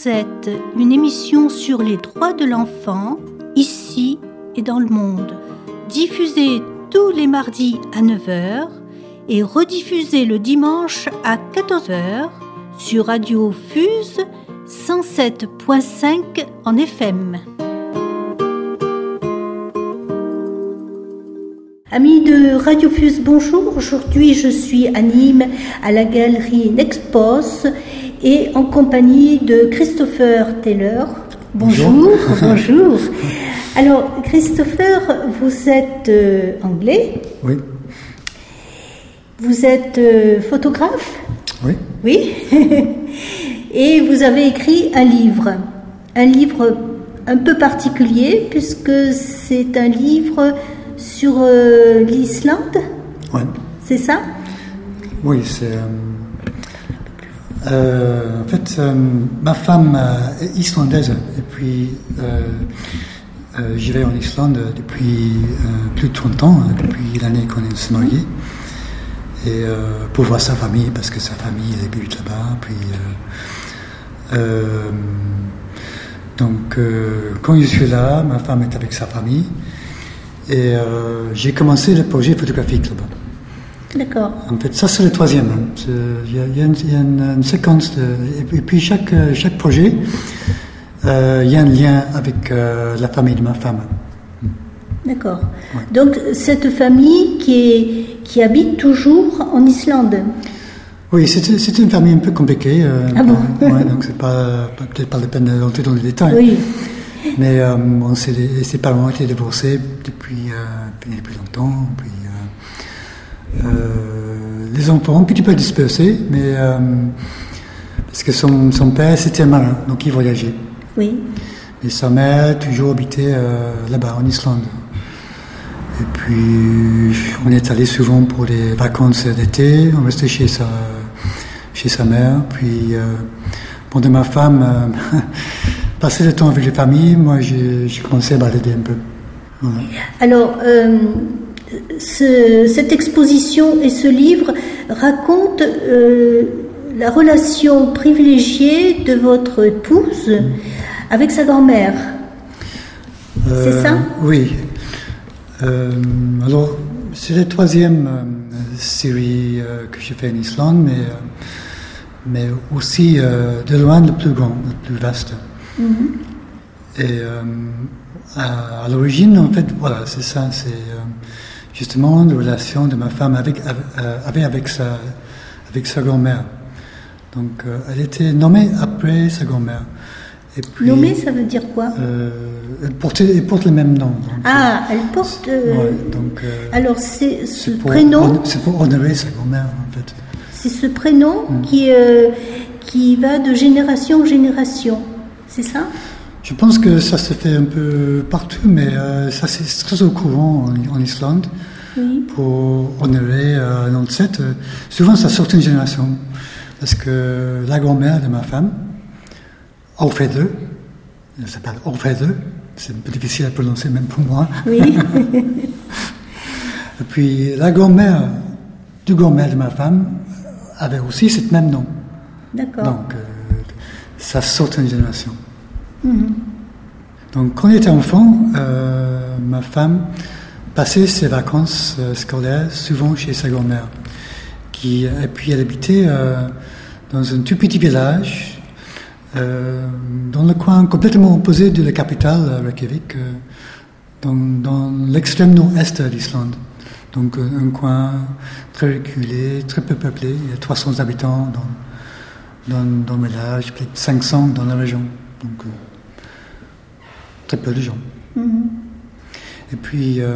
Rosette, une émission sur les droits de l'enfant, ici et dans le monde. Diffusée tous les mardis à 9h et rediffusée le dimanche à 14h sur Radio Fuse 107.5 en FM. Amis de Radio Fuse, bonjour. Aujourd'hui, je suis à Nîmes à la galerie Nexpos et en compagnie de Christopher Taylor. Bonjour. Bonjour. Alors, Christopher, vous êtes euh, anglais Oui. Vous êtes euh, photographe Oui. Oui. et vous avez écrit un livre. Un livre un peu particulier puisque c'est un livre sur euh, l'Islande. Oui. C'est ça? Oui, c'est. Euh, en fait, euh, ma femme euh, est islandaise et puis j'y vais en Islande depuis plus de 30 ans, depuis l'année qu'on est se mariés. Et pour voir sa famille, parce que sa famille elle habite là-bas. Puis, donc, quand je suis là, ma femme est avec sa famille. Et j'ai commencé le projet photographique là-bas. D'accord. En fait, ça c'est le troisième. hein. Il y a, y une, il y a une- une séquence de, et puis- chaque, euh, chaque projet, euh, il y a un lien avec euh, la famille de ma femme. D'accord. Donc, cette famille qui, est, qui habite toujours en Islande. Oui, c'est une famille un peu compliquée. euh, Ah bon? ouais, donc c'est pas pas- peut-être pas la peine d'entrer dans les détails. Oui. Mais euh, bon, c'est parents étaient divorcés depuis, euh, depuis longtemps. Puis, euh, euh, les enfants un petit peu dispersés, mais euh, parce que son, son père c'était un marin, donc il voyageait. Oui. Et sa mère toujours habitait euh, là-bas en Islande. Et puis on est allé souvent pour les vacances d'été, on restait chez sa, chez sa mère. Puis euh, pendant ma femme euh, passait le temps avec les familles, moi j'ai commencé à balader un peu. Voilà. Alors, euh, ce- cette exposition et ce livre racontent euh, la relation privilégiée de votre épouse avec sa grand-mère. C'est ça? Oui. Euh, alors, c'est la troisième euh, série euh, que j'ai fait en Islande, mais, euh, mais aussi euh, de loin le plus grand, le plus vaste. Et euh, à, à l'origine, en fait, voilà, c'est ça, c'est euh, justement la relation de ma femme avec, avec, euh, avec, sa, avec sa grand-mère. Donc, euh, elle était nommée après sa grand-mère. Et puis, Nommée, ça veut dire quoi? elle, portait, elle porte le même nom. donc, Ah, elle porte. ouais, donc, alors, c'est ce pour prénom, C'est pour honorer sa grand-mère, en fait. c'est ce prénom qui, euh, qui va de génération en génération. C'est ça? Je pense que ça se fait un peu partout, mais euh, ça c'est très au courant en, en Islande. Oui. Pour honorer euh, un ancêtre, euh, souvent ça sort une génération. Parce que la grand-mère de ma femme, Orfeide, elle s'appelle Orfeide, c'est un peu difficile à prononcer même pour moi. Oui. Et puis la grand-mère du grand-mère de ma femme avait aussi ce même nom. D'accord. Donc, euh, ça saute une génération. Donc, quand on était enfant, euh, ma femme passait ses vacances euh, scolaires souvent chez sa grand-mère. Qui, et puis, elle habitait euh, dans un tout petit village, euh, dans le coin complètement opposé de la capitale, euh, Reykjavik, euh, dans, dans l'extrême nord-est d'Islande. Donc, euh, un coin très reculé, très peu peuplé. Il y a 300 habitants dans, dans, dans le village, peut-être 500 dans la région. Donc, euh, très peu de gens. Et puis, euh,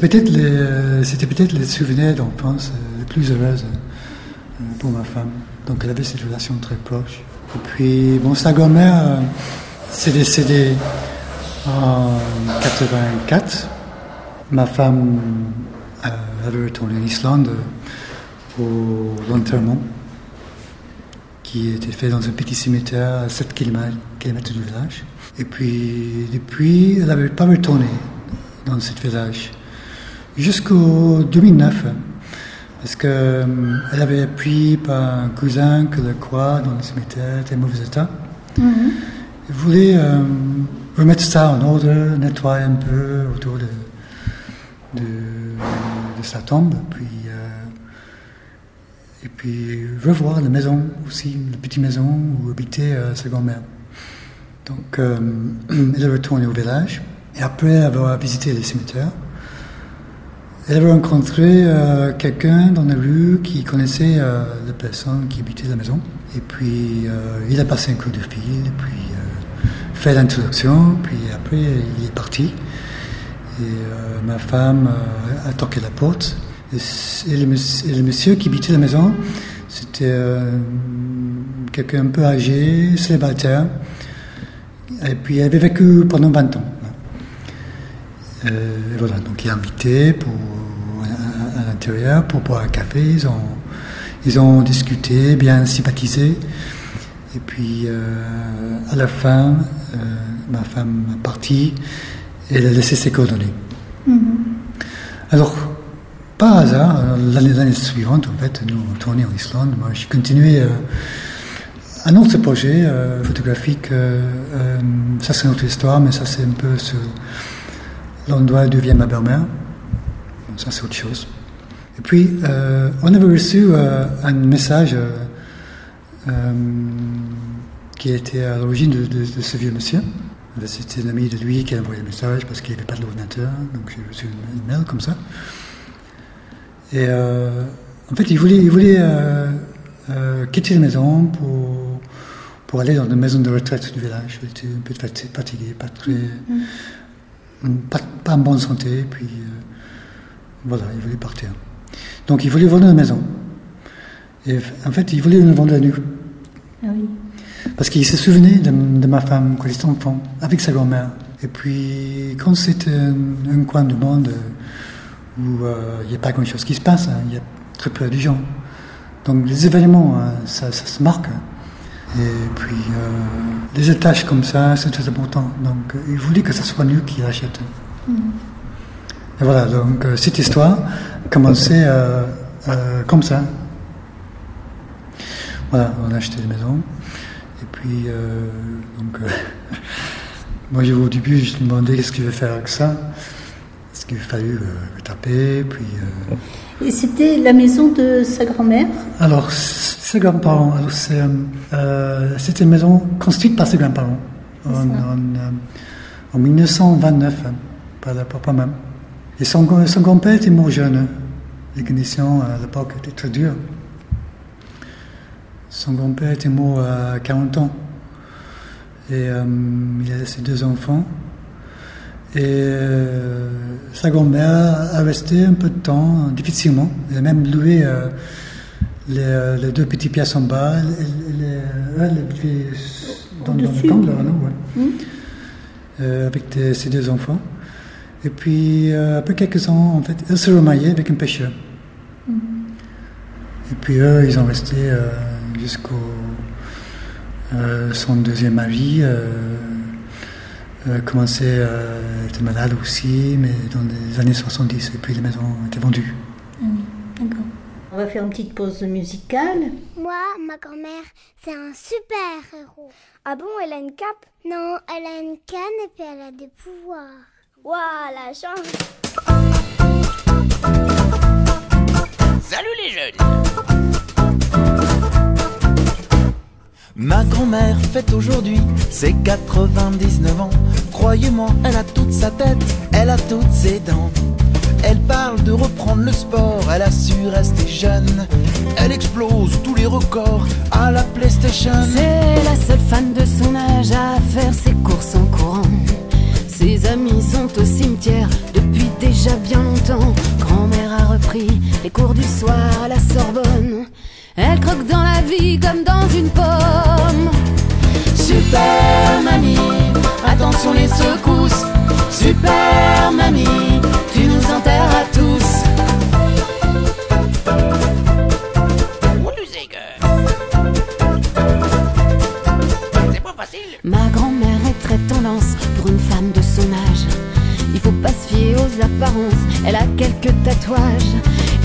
peut-être les, c'était peut-être les souvenirs d'enfance euh, les plus heureuses euh, pour ma femme. Donc, elle avait cette relation très proche. Et puis, bon, sa grand-mère euh, s'est décédée en 84. Ma femme euh, avait retourné en Islande pour l'enterrement qui était fait dans un petit cimetière à 7 km, du village. Et puis, depuis, elle n'avait pas retourné dans ce village jusqu'au 2009. Parce qu'elle avait appris par un cousin que la croix dans le cimetière était en mauvais état. Mhm. Voulait euh, remettre ça en ordre, nettoyer un peu autour de, de, sa tombe, puis, euh, et puis revoir la maison aussi, la petite maison où habitait euh, sa grand-mère. Donc, elle est retournée au village, et après avoir visité les cimetières, elle avait rencontré euh, quelqu'un dans la rue qui connaissait euh, la personne qui habitait la maison. Et puis, euh, il a passé un coup de fil, puis fait l'introduction, puis après, il est parti. Et ma femme a toqué la porte. Et, le, monsieur qui habitait la maison, c'était quelqu'un un peu âgé, célibataire. Et puis, il avait vécu pendant 20 ans. Euh, voilà, donc il a invité pour, à, l'intérieur pour boire un café. Ils ont, ils ont discuté, bien sympathisé. Et puis euh, à la fin, euh, ma femme est partie et elle a laissé ses coordonnées. Mm-hmm. Alors, par hasard, l'année suivante, en fait, nous on tournait en Islande. Moi, j'ai continué un autre projet photographique. ça, c'est une autre histoire, mais ça, c'est un peu sur l'endroit d'où vient ma belle-mère. ça, c'est autre chose. Et puis, euh, on avait reçu euh, un message euh, qui était à l'origine de, ce vieux monsieur. C'était un ami de lui qui a envoyé le message parce qu'il n'y avait pas d'ordinateur, donc j'ai reçu une mail comme ça. Et en fait, il voulait, il voulait quitter la maison pour, pour aller dans une maison de retraite du village. Il était un peu fatigué, pas très. Mm pas, en bonne santé, puis euh, voilà, il voulait partir. Donc il voulait vendre la maison. Et en fait, il voulait nous vendre la nuit. Ah Parce qu'il se souvenait de, ma femme quand il était enfant, avec sa grand-mère. Et puis, quand c'est un, coin du monde où euh, il n'y a pas grand-chose qui se passe, hein, il y a très peu de gens. Donc les événements, hein, ça, ça, se marque. Et puis, euh, des étages comme ça, c'est très important. Donc, euh, il voulait que ce soit lui qui l'achète. Mm. Et voilà, donc euh, cette histoire commençait comme ça. Voilà, on a acheté une maison. Et puis, donc, moi, au début, je me demandais qu'est-ce qu'il veut faire avec ça. Qu'il fallait le taper, puis... Et c'était la maison de sa grand-mère? Alors, ses grands-parents, euh, c'était une maison construite par ses grands-parents en, 1929, euh, hein, par la papa même. Et son, grand-père était mort jeune. Les conditions à l'époque étaient très dures. Son grand-père était mort à 40 ans. Et euh, il a laissé deux enfants. Et euh, sa grand-mère a resté un peu de temps, difficilement. Elle a même loué euh, euh, les, deux petites pièces en bas. Elle, vivait dans, dans, le camp, là, non ouais. avec ses deux enfants. Et puis, après quelques ans, en fait, elle se remariait avec un pêcheur. Mm. Et puis, eux, ils ont resté jusqu'au son deuxième mari euh, commençait à être malade aussi, mais dans les années 70, et puis les maisons étaient vendues. D'accord. On va faire une petite pause musicale. Moi, ma grand-mère, c'est un super héros. Ah bon, elle a une cape? Non, elle a une canne et puis elle a des pouvoirs. Waouh, la chance Salut les jeunes Ma grand-mère fait aujourd'hui ses 99 ans. Croyez-moi, elle a toute sa tête, elle a toutes ses dents. Elle parle de reprendre le sport, elle a su rester jeune. Elle explose tous les records à la PlayStation. C'est la seule fan de son âge à faire ses courses en courant. Ses amis sont au cimetière depuis déjà bien longtemps. Grand-mère a repris les cours du soir à la Sorbonne. Elle croque dans la vie comme dans une pomme. Super attention les secousses. Super mamie, tu nous enterres à tous. C'est pas facile. Ma grand-mère est très tendance pour une femme de son âge. Il faut pas se fier aux apparences, elle a quelques tatouages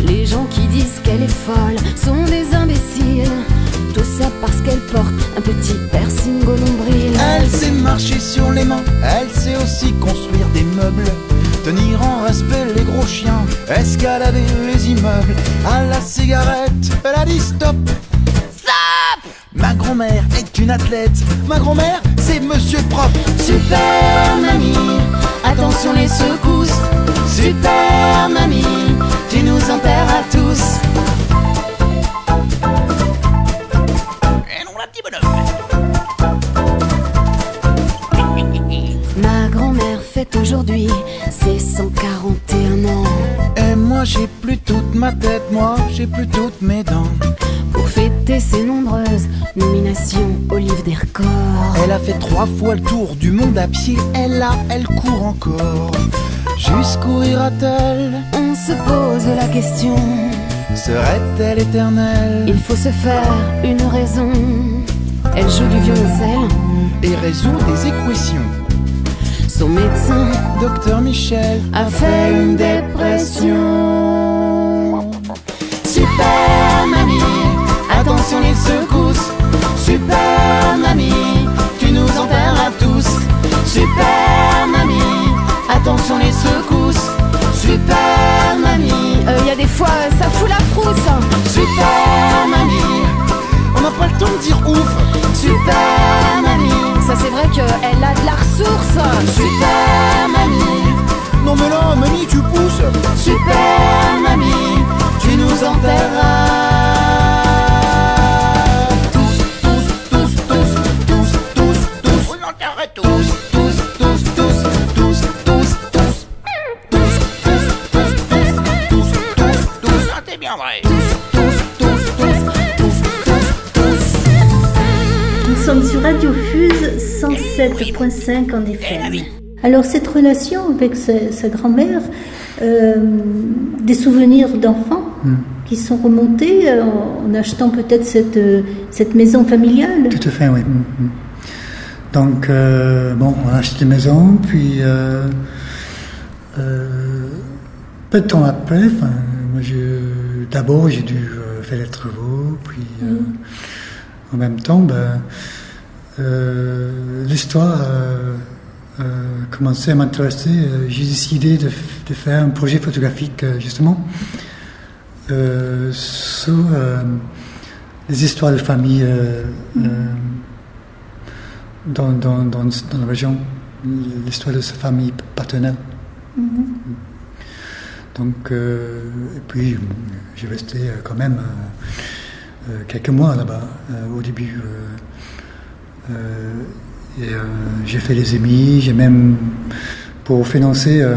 Les gens qui disent qu'elle est folle sont des imbéciles. Tout ça parce qu'elle porte un petit piercing au nombril. Elle sait marcher sur les mains, elle sait aussi construire des meubles. Tenir en respect les gros chiens, escalader les immeubles. À la cigarette, elle a dit stop. Stop Ma grand-mère est une athlète. Ma grand-mère, c'est Monsieur Propre. Super mamie, attention les secousses. Super mamie, tu nous enterres à tous. Et non, la petite bonhomme. Ma grand-mère fête aujourd'hui ses 141 ans. Et moi, j'ai plus toute ma tête, moi, j'ai plus toutes mes dents. Pour fêter ses nombreuses nominations au livre des records. Elle a fait trois fois le tour du monde à pied, elle là, elle court encore. Jusqu'où ira-t-elle? Se pose la question. Serait-elle éternelle? Il faut se faire une raison. Elle joue du violoncelle. Et résout des équations. Son médecin Docteur Michel a fait une dépression. Super mamie, attention les secousses. Super mamie, tu nous enterres à tous. Super mamie, attention les secousses. Super Super mamie, On n'a pas le temps de dire ouf super mamie, ça c'est vrai qu'elle a de la ressource. Super mamie. Non mais là, mamie, tu pousses Super 107.5 en FM. Alors cette relation avec sa, sa grand-mère, euh, des souvenirs d'enfants qui sont remontés euh, en achetant peut-être cette, euh, cette maison familiale. Tout à fait, oui. Mm, mm. Donc, euh, bon, on a acheté une maison, puis euh, euh, peu de temps après, enfin, moi, je- d'abord, j'ai dû euh, faire les travaux, puis euh, en même temps, ben, euh, l'histoire euh, euh, commençait à m'intéresser. Euh, J'ai décidé de, faire un projet photographique, euh, justement, euh, sur les histoires de famille dans, dans, dans, dans la région, l'histoire de sa famille paternelle. Donc, euh, et puis, j'ai resté quand même quelques mois là-bas au début. Euh, euh, et j'ai fait les émis, j'ai même, pour financer euh,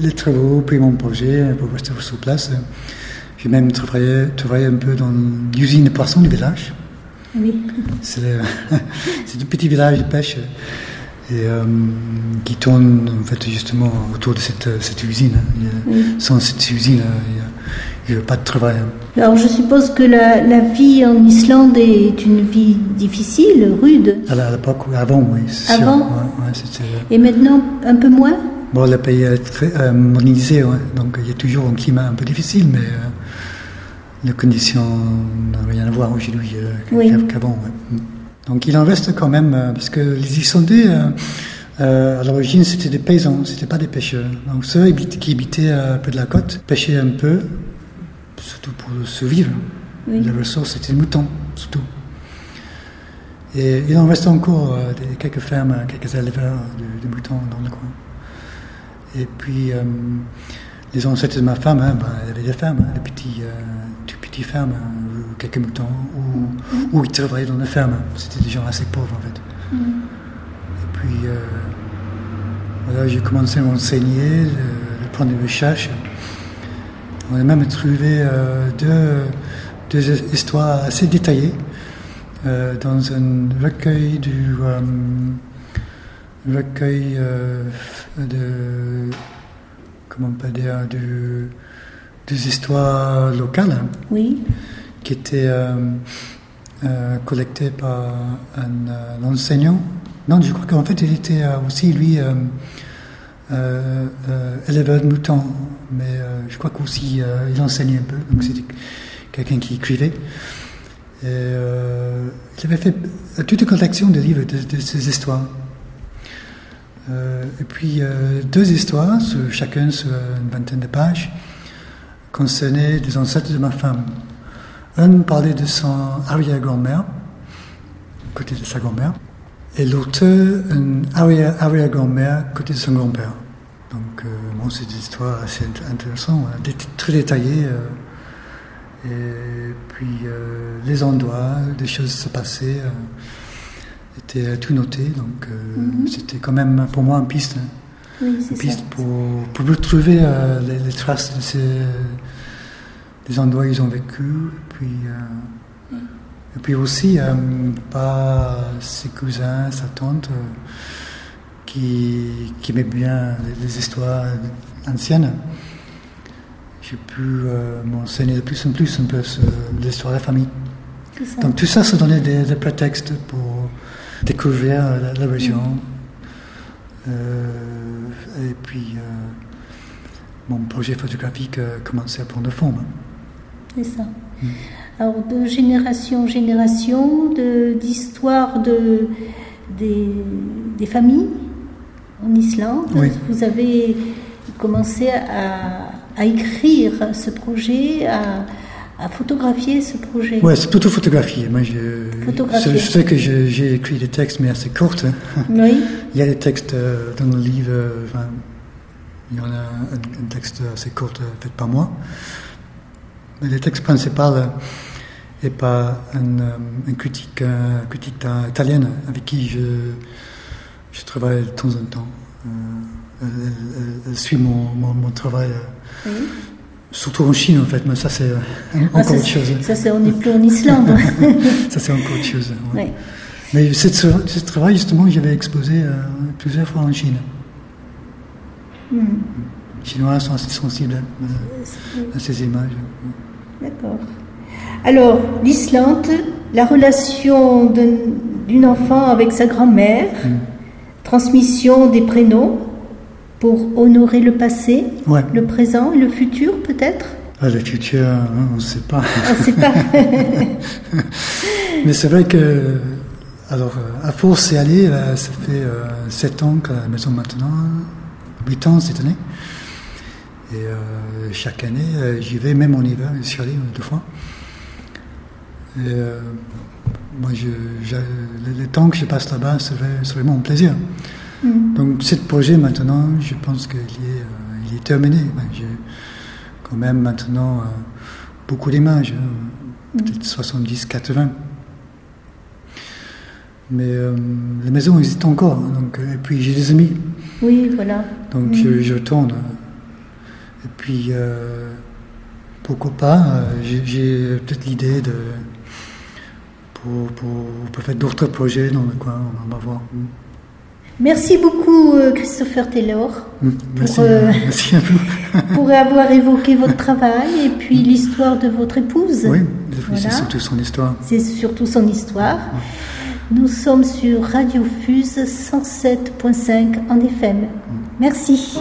les, travaux, puis mon projet, pour rester sur place, j'ai même travaillé, travaillé un peu dans l'usine de poissons du village. Oui. C'est un petit village de pêche et, euh, qui tourne en fait justement autour de cette, cette usine. Sans cette usine, il pas de travail. Alors je suppose que la, la vie en Islande est une vie difficile, rude, À à l'époque, avant, oui. Avant Ouais, ouais, c'était, et maintenant un peu moins. bon, le pays est très euh, modernisé, ouais, donc il y a toujours un climat un peu difficile, mais euh, les conditions n'ont rien à voir aujourd'hui euh, Oui. qu'avant. Mm. Donc il en reste quand même, euh, parce que les Islandais, euh, à l'origine, c'était des paysans, c'était pas des pêcheurs. Donc ceux qui habitaient un peu de la côte pêchaient un peu, surtout pour survivre. Oui. La ressource, c'était le mouton, surtout. Et il en reste encore euh, des, quelques fermes, quelques éleveurs de, de moutons dans le coin. Et puis, euh, les ancêtres de ma femme, hein, ben, elle avait des fermes, hein, des petits, euh, tout petites fermes, hein, quelques moutons, ou, ou ils travaillaient dans les fermes. C'était des gens assez pauvres, en fait. Et puis, euh, voilà, j'ai commencé à m'enseigner, de, de prendre des recherches. On a même trouvé euh, deux, deux histoires assez détaillées euh, dans un recueil du euh, recueil de comment on peut dire du, des histoires locales Oui. qui étaient euh, collectées par un, euh, enseignant. Non, je crois qu'en fait il était euh, aussi lui euh, euh, éleveur de moutons mais euh, je crois qu'aussi euh, il enseignait un peu, donc c'était quelqu'un qui écrivait. Et il avait fait toute une collection de livres de, de ces histoires. Et puis deux histoires, sur- chacun sur une vingtaine de pages, concernaient des ancêtres de ma femme. Un parlait de son arrière-grand-mère, côté de sa grand-mère, et l'autre, une arrière- arrière-grand-mère, côté de son grand-père. Donc, euh, bon, c'est des histoires assez int- intéressantes, hein, très détaillées. euh, et puis, euh, les endroits, des choses se passaient, euh, étaient tout noté. Donc, euh, c'était quand même pour moi une piste. hein, Oui, une ça. piste pour, pour retrouver euh, les, les traces de ces, des endroits où ils ont vécu. Puis, euh, et puis aussi, euh, par ses cousins, sa tante, euh, qui, qui aimait bien les, les histoires anciennes. J'ai pu euh, m'enseigner de plus en plus un peu l'histoire de la famille. Donc tout ça, ça donnait des, des prétextes pour découvrir la, la région. Euh, et puis, euh, mon projet photographique commençait à prendre forme. C'est ça. Alors, de génération en génération, d'histoire de, des, des familles en Islande, Oui. vous avez commencé à, à écrire ce projet, à, à photographier ce projet. Ouais, c'est plutôt photographié. Moi, je, je, je sais que j'ai écrit des textes, mais assez courts. hein. Oui, Il y a des textes euh, dans le livre, euh, enfin, il y en a un, un texte assez court euh, fait par moi. Mais le texte principal est par un, euh, un critique, euh, critique italienne avec qui je, je travaille de temps en temps. Euh, elle, elle- elle suit mon, mon, mon travail, euh, oui. surtout en Chine en fait, mais ça c'est Ah, encore ça, autre chose. ça, c'est, on n'est plus en Islande. Ça c'est encore autre chose. ouais. Oui. Mais ce, ce travail justement, j'avais exposé euh, plusieurs fois en Chine. Hmm, Les Chinois sont assez sensibles euh, à ces images. D'accord. Alors, l'Islande, la relation d'un- d'une enfant avec sa grand-mère, transmission des prénoms pour honorer le passé, Ouais. le présent et le futur peut-être? Ah, le futur, hein, on ne sait pas. On ne sait pas. Mais c'est vrai que, alors, à force c'est aller, là, ça fait euh, 7 ans qu'à la maison maintenant, 8 ans cette année. Et euh, chaque année, euh, j'y vais, même en hiver, je suis allé euh, deux fois. Et euh, moi, je, je- le, temps que je passe là-bas, c'est vrai- c'est vraiment un plaisir. Donc, ce projet maintenant, je pense qu'il est, euh, il est terminé. Ben, J'ai quand même maintenant euh, beaucoup d'images, hein, peut-être 70, 80. Mais euh, la maison existe encore, hein, donc, et puis j'ai des amis, oui, voilà. donc je, je retourne. Et puis, pourquoi pas, j'ai peut-être l'idée de. Pour, pour, pour faire d'autres projets dans le coin, on va voir. Merci beaucoup euh, Christopher Taylor Mm, Merci, euh, merci à vous. pour avoir évoqué votre travail et puis l'histoire de votre épouse. Oui, Voilà. c'est surtout son histoire. C'est surtout son histoire. Nous sommes sur Radio Fuse 107.5 en FM. Merci.